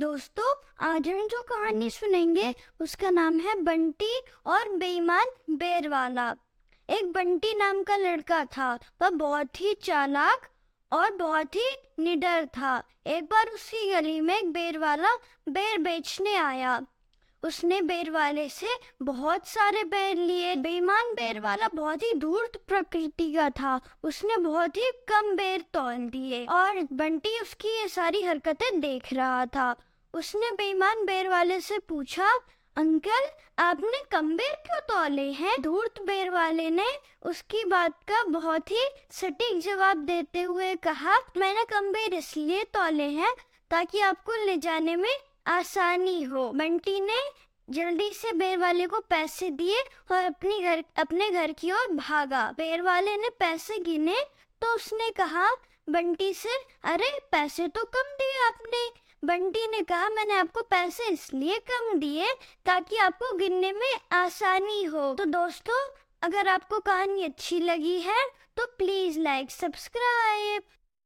दोस्तों, आज हम जो कहानी सुनेंगे, उसका नाम है बंटी और बेईमान बेर वाला एक बंटी नाम का लड़का था, वह बहुत ही चालाक और बहुत ही निडर था। एक बार उसकी गली में एक बेर वाला बेर बेचने आया। उसने बेर वाले से बहुत सारे बेर लिए। बेईमान बेर वाला बहुत ही धूर्त प्रकृति का था। उसने बहुत ही कम बेर तोल दिए और बंटी उसकी ये सारी हरकतें देख रहा था। उसने बेईमान बेर वाले से पूछा, अंकल, आपने कम बेर क्यों तोले हैं? धूर्त बेर वाले ने उसकी बात का बहुत ही सटीक जवाब देते हुए कहा, मैंने कम बेर इसलिए तोले हैं ताकि आपको ले जाने में आसानी हो। बंटी ने जल्दी से बेर वाले को पैसे दिए और अपनी घर, अपने घर की ओर भागा। बेर वाले ने पैसे गिने तो उसने कहा, बंटी से अरे, पैसे तो कम दिए आपने। बंटी ने कहा, मैंने आपको पैसे इसलिए कम दिए ताकि आपको गिनने में आसानी हो। तो दोस्तों, अगर आपको कहानी अच्छी लगी है तो प्लीज़ लाइक, सब्सक्राइब।